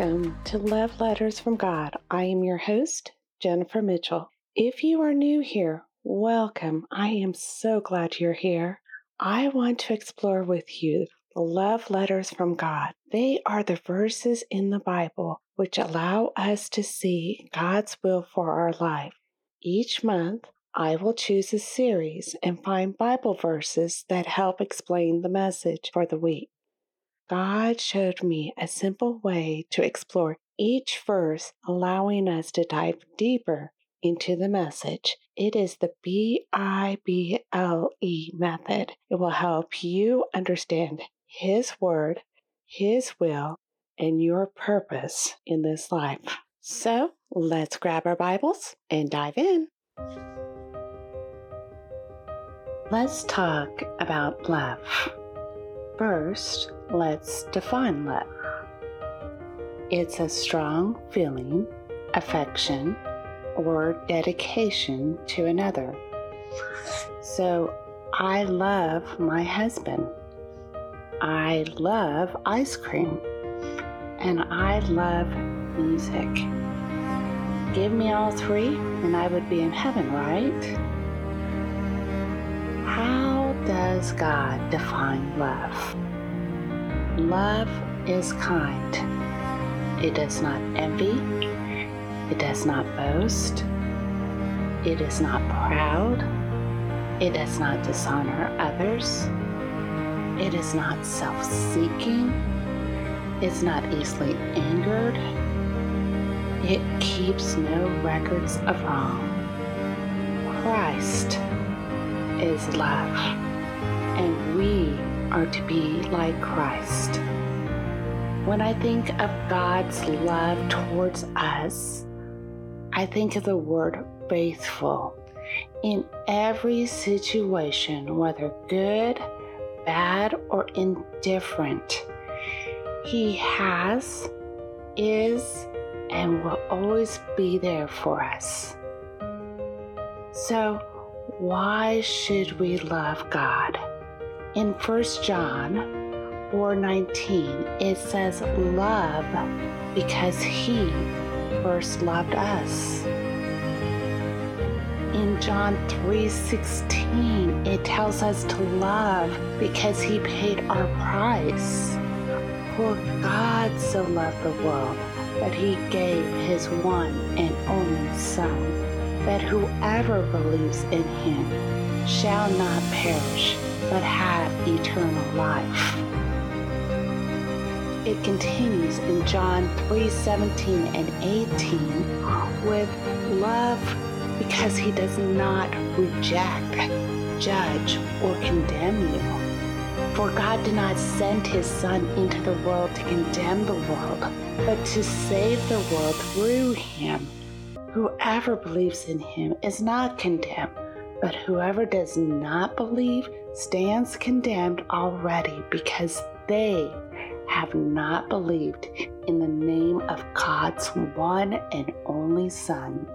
Welcome to Love Letters from God. I am your host, Jennifer Mitchell. If you are new here, welcome. I am so glad you're here. I want to explore with you the love letters from God. They are the verses in the Bible which allow us to see God's will for our life. Each month, I will choose a series and find Bible verses that help explain the message for the week. God showed me a simple way to explore each verse, allowing us to dive deeper into the message. It is the B I B L E method. It will help you understand His Word, His will, and your purpose in this life. So let's grab our Bibles and dive in. Let's talk about love. First, let's define love. It's a strong feeling, affection, or dedication to another. So, I love my husband. I love ice cream. And I love music. Give me all three, and I would be in heaven, right? Does God define love? Love is kind. It does not envy. It does not boast. It is not proud. It does not dishonor others. It is not self seeking. It's not easily angered. It keeps no records of wrong. Christ is love, and we are to be like Christ. When I think of God's love towards us, I think of the word faithful. In every situation, whether good, bad, or indifferent, He has, is, and will always be there for us. So, why should we love God? In 1 John 4:19 it says love because he first loved us. In John 3:16 it tells us to love because he paid our price. For God so loved the world that he gave his one and only son that whoever believes in him shall not perish but have eternal life. It continues in John 3:17 and 18 with love because he does not reject, judge, or condemn you. For God did not send his Son into the world to condemn the world, but to save the world through him. Whoever believes in him is not condemned, but whoever does not believe stands condemned already because they have not believed in the name of God's one and only Son.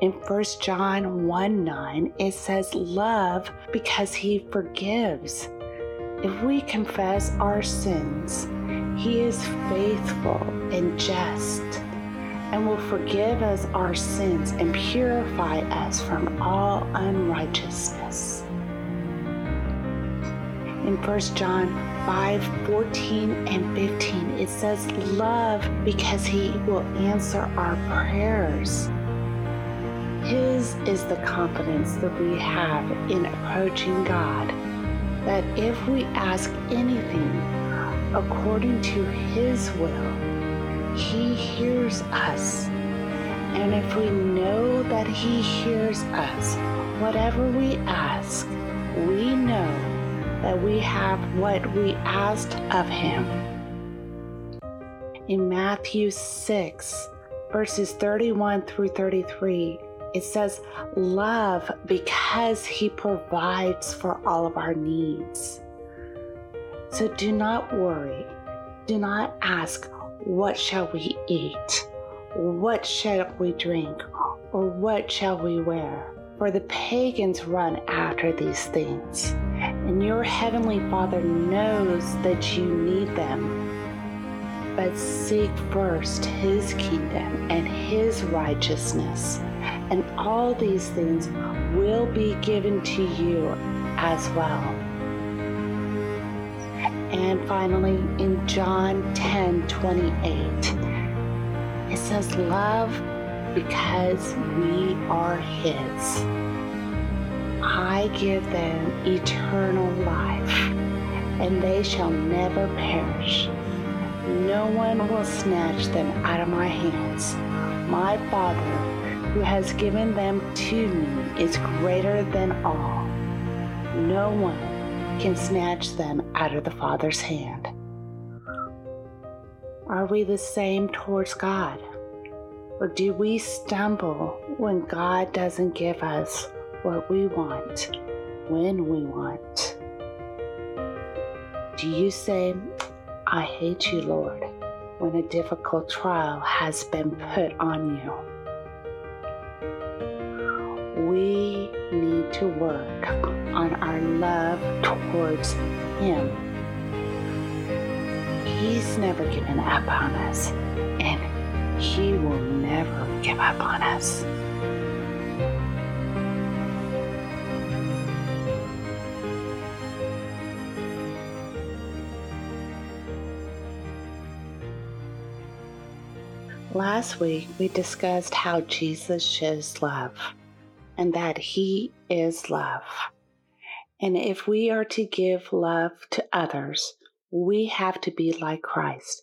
In 1 John 1 9, it says, Love because he forgives. If we confess our sins, he is faithful and just and will forgive us our sins and purify us from all unrighteousness. In 1 John 5 14 and 15, it says, Love because he will answer our prayers. His is the confidence that we have in approaching God, that if we ask anything according to His will, he hears us. And if we know that He hears us, whatever we ask, we know that we have what we asked of Him. In Matthew 6, verses 31 through 33, it says, Love because He provides for all of our needs. So do not worry. Do not ask, what shall we eat? What shall we drink? Or what shall we wear? For the pagans run after these things, and your heavenly Father knows that you need them. but seek first his kingdom and his righteousness, and all these things will be given to you as well. And finally, in John 10 28, it says, Love because we are His. I give them eternal life, and they shall never perish. No one will snatch them out of my hands. My Father, who has given them to me, is greater than all. No one can snatch them out of the Father's hand. Are we the same towards God? Or do we stumble when God doesn't give us what we want when we want? Do you say, I hate you, Lord, when a difficult trial has been put on you? We need to work on our love towards Him He's never given up on us, and He will never give up on us. Last week, we discussed how Jesus shows love and that He is love. And if we are to give love to others, we have to be like Christ,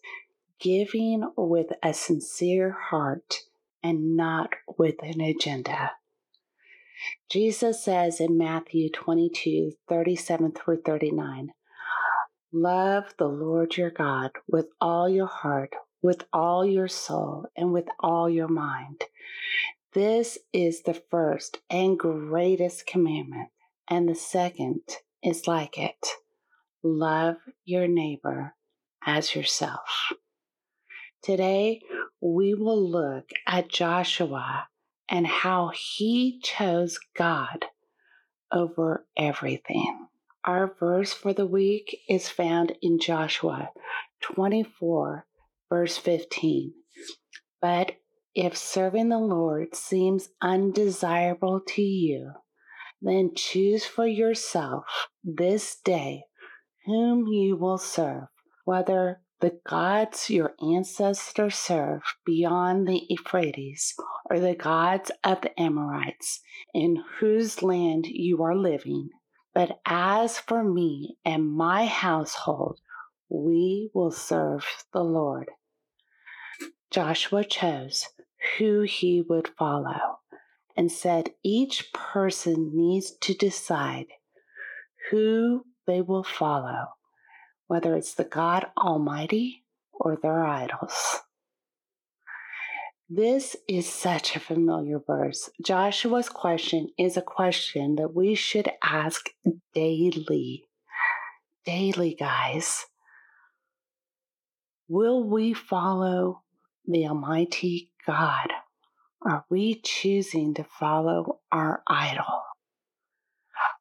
giving with a sincere heart and not with an agenda. Jesus says in Matthew 22 37 through 39, Love the Lord your God with all your heart, with all your soul, and with all your mind. This is the first and greatest commandment, and the second is like it love your neighbor as yourself. Today, we will look at Joshua and how he chose God over everything. Our verse for the week is found in Joshua 24, verse 15. But if serving the Lord seems undesirable to you, then choose for yourself this day whom you will serve, whether the gods your ancestors served beyond the Euphrates, or the gods of the Amorites, in whose land you are living. But as for me and my household, we will serve the Lord. Joshua chose who he would follow and said each person needs to decide who they will follow, whether it's the God Almighty or their idols. This is such a familiar verse. Joshua's question is a question that we should ask daily. Daily, guys. Will we follow the Almighty God? Are we choosing to follow our idol?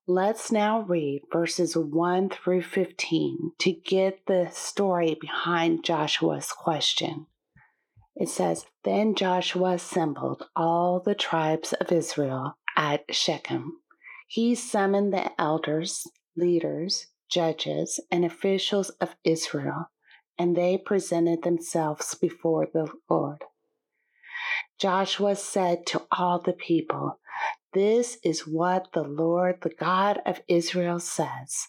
Let's now read verses 1 through 15 to get the story behind Joshua's question. It says, Then Joshua assembled all the tribes of Israel at Shechem. He summoned the elders, leaders, judges, and officials of Israel, and they presented themselves before the Lord. Joshua said to all the people, this is what the Lord, the God of Israel, says.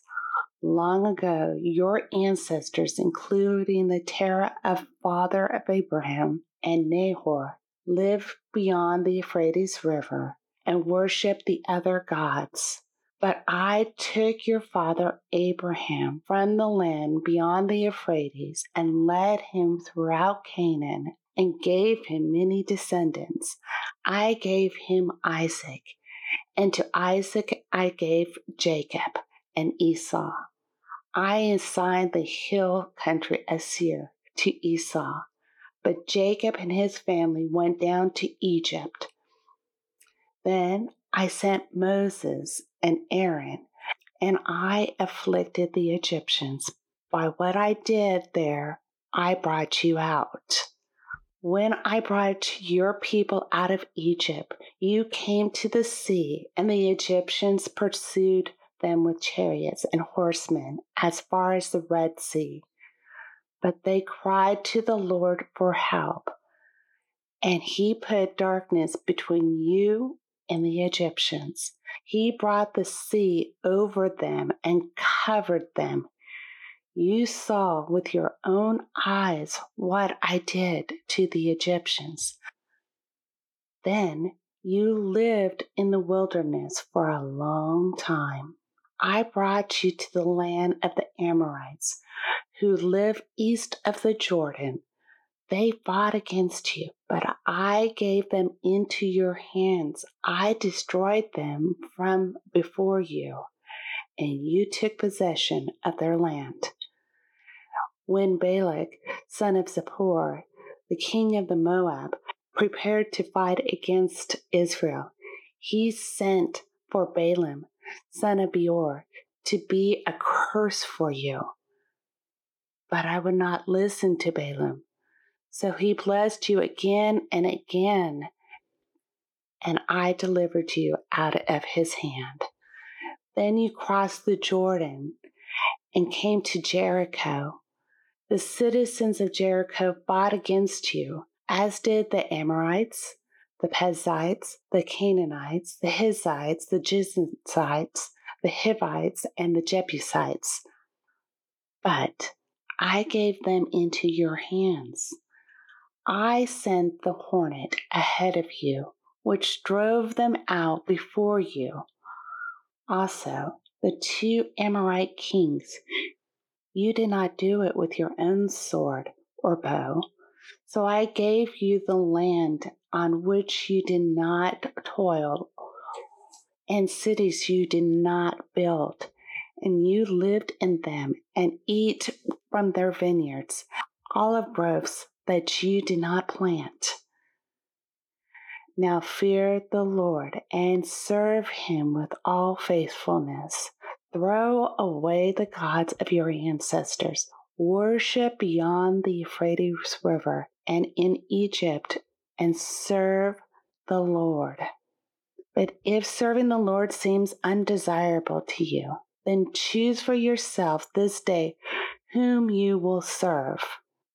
Long ago, your ancestors, including the Terah of father of Abraham and Nahor, lived beyond the Euphrates River and worshiped the other gods. But I took your father Abraham from the land beyond the Euphrates and led him throughout Canaan and gave him many descendants. I gave him Isaac, and to Isaac I gave Jacob and Esau. I assigned the hill country of Seir to Esau, but Jacob and his family went down to Egypt. Then I sent Moses and Aaron, and I afflicted the Egyptians by what I did there I brought you out. When I brought your people out of Egypt, you came to the sea, and the Egyptians pursued them with chariots and horsemen as far as the Red Sea. But they cried to the Lord for help, and he put darkness between you and the Egyptians. He brought the sea over them and covered them. You saw with your own eyes what I did to the Egyptians. Then you lived in the wilderness for a long time. I brought you to the land of the Amorites, who live east of the Jordan. They fought against you, but I gave them into your hands. I destroyed them from before you, and you took possession of their land when Balak, son of Zippor, the king of the Moab, prepared to fight against Israel, he sent for Balaam, son of Beor, to be a curse for you. But I would not listen to Balaam. So he blessed you again and again, and I delivered you out of his hand. Then you crossed the Jordan and came to Jericho. The citizens of Jericho fought against you, as did the Amorites, the Perizzites, the Canaanites, the Hittites, the Jebusites, the Hivites, and the Jebusites. But I gave them into your hands. I sent the hornet ahead of you, which drove them out before you. Also, the two Amorite kings you did not do it with your own sword or bow. So I gave you the land on which you did not toil, and cities you did not build, and you lived in them and eat from their vineyards, olive groves that you did not plant. Now fear the Lord and serve him with all faithfulness. Throw away the gods of your ancestors. Worship beyond the Euphrates River and in Egypt and serve the Lord. But if serving the Lord seems undesirable to you, then choose for yourself this day whom you will serve,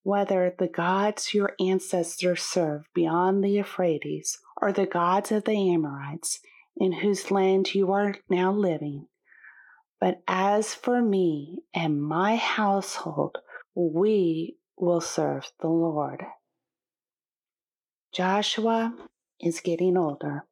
whether the gods your ancestors served beyond the Euphrates or the gods of the Amorites in whose land you are now living but as for me and my household, we will serve the Lord. Joshua is getting older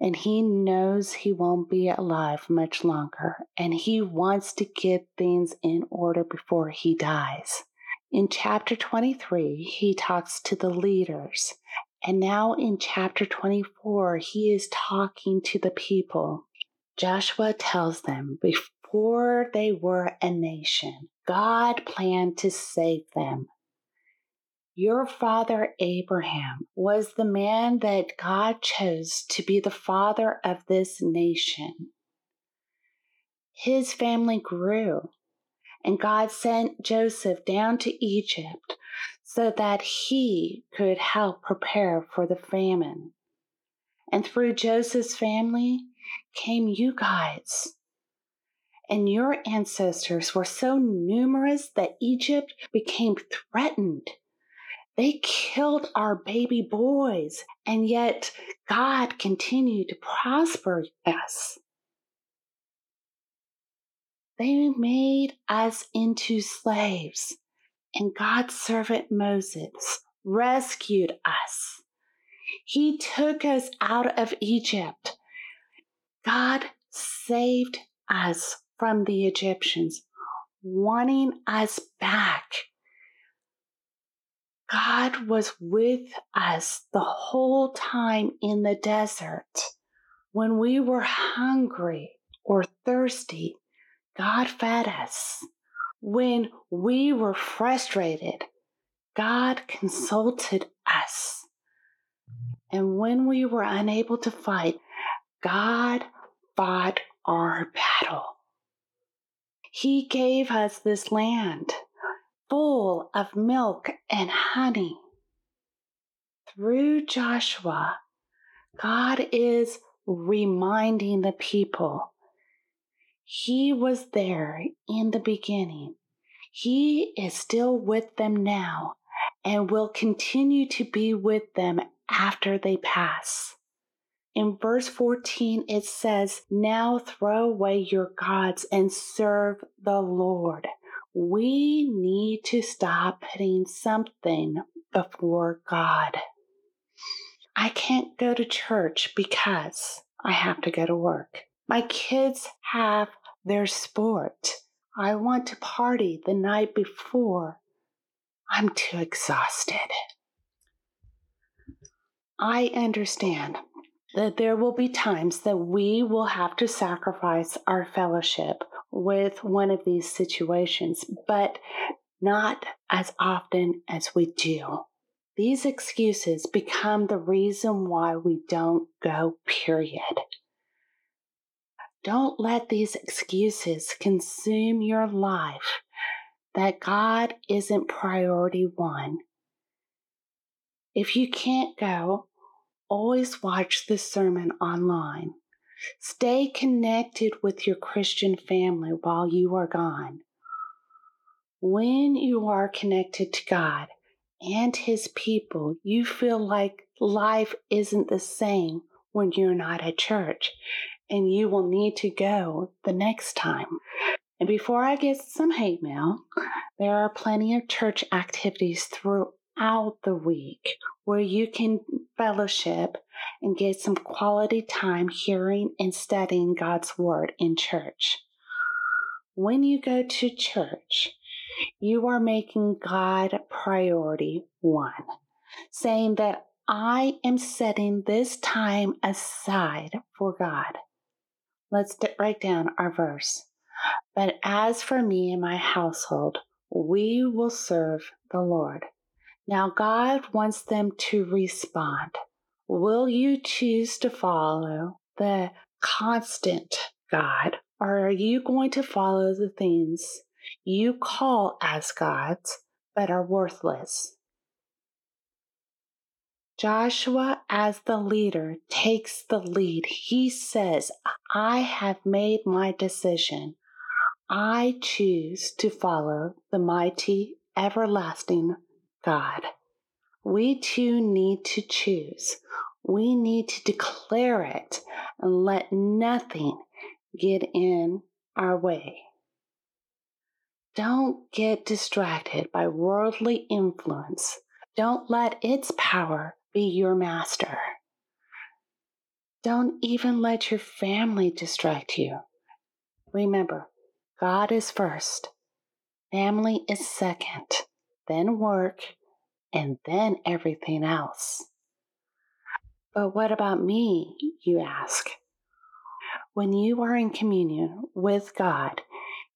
and he knows he won't be alive much longer and he wants to get things in order before he dies. In chapter 23, he talks to the leaders. And now in chapter 24, he is talking to the people. Joshua tells them, before they were a nation, God planned to save them. Your father Abraham was the man that God chose to be the father of this nation. His family grew, and God sent Joseph down to Egypt so that he could help prepare for the famine. And through Joseph's family came you guys and your ancestors were so numerous that Egypt became threatened. They killed our baby boys, and yet God continued to prosper us. They made us into slaves, and God's servant Moses rescued us. He took us out of Egypt. God saved us from the Egyptians, wanting us back. God was with us the whole time in the desert. When we were hungry or thirsty, God fed us. When we were frustrated, God consulted us. And when we were unable to fight, God fought our battle. He gave us this land. full of milk and honey. Through Joshua, God is reminding the people He was there in the beginning. He is still with them now and will continue to be with them after they pass. In verse 14, it says, Now throw away your gods and serve the Lord. We need to stop putting something before God. I can't go to church because I have to go to work. My kids have their sport. I want to party the night before. I'm too exhausted. I understand that there will be times that we will have to sacrifice our fellowship with one of these situations, but not as often as we do. These excuses become the reason why we don't go, period. Don't let these excuses consume your life that God isn't priority one. If you can't go, always watch the sermon online. Stay connected with your Christian family while you are gone. When you are connected to God and His people, you feel like life isn't the same when you're not at church, and you will need to go the next time. And before I get some hate mail, there are plenty of church activities throughout the week where you can fellowship and get some quality time hearing and studying God's Word in church. When you go to church, you are making God priority one, saying that I am setting this time aside for God. Let's break down our verse. But as for me and my household, we will serve the Lord. Now, God wants them to respond. Will you choose to follow the constant God, or are you going to follow the things you call as gods but are worthless? Joshua, as the leader, takes the lead. He says, I have made my decision. I choose to follow the mighty, everlasting God. We too need to choose. We need to declare it and let nothing get in our way. Don't get distracted by worldly influence. Don't let its power be your master. Don't even let your family distract you. Remember, God is first, family is second, then work, and then everything else. But what about me, you ask? When you are in communion with God,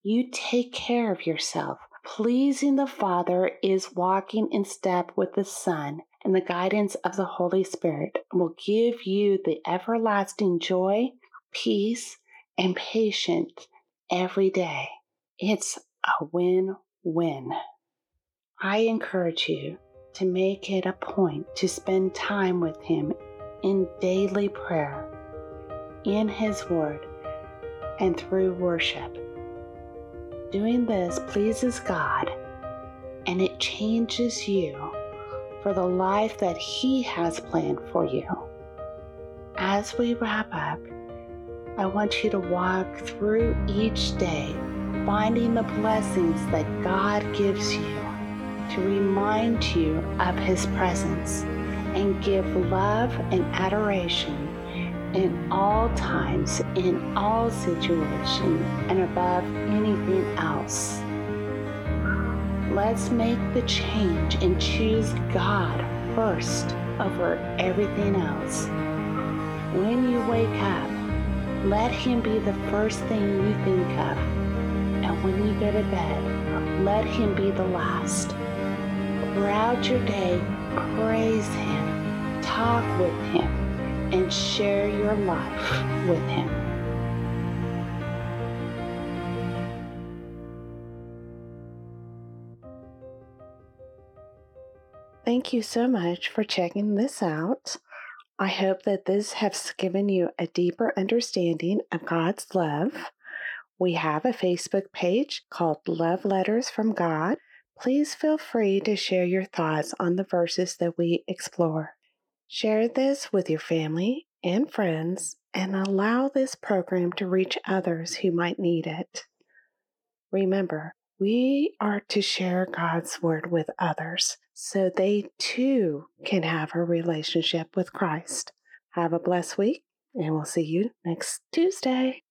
you take care of yourself. Pleasing the Father is walking in step with the Son, and the guidance of the Holy Spirit will give you the everlasting joy, peace, and patience every day. It's a win win. I encourage you to make it a point to spend time with Him in daily prayer, in His Word, and through worship. Doing this pleases God and it changes you for the life that He has planned for you. As we wrap up, I want you to walk through each day, finding the blessings that God gives you to remind you of His presence and give love and adoration in all times, in all situations, and above anything else. Let's make the change and choose God first over everything else. When you wake up, let Him be the first thing you think of. And when you go to bed, let Him be the last. Throughout your day, praise Him, talk with Him, and share your life with Him. Thank you so much for checking this out. I hope that this has given you a deeper understanding of God's love. We have a Facebook page called Love Letters from God. Please feel free to share your thoughts on the verses that we explore. Share this with your family and friends and allow this program to reach others who might need it. Remember, we are to share God's word with others so they too can have a relationship with Christ. Have a blessed week, and we'll see you next Tuesday.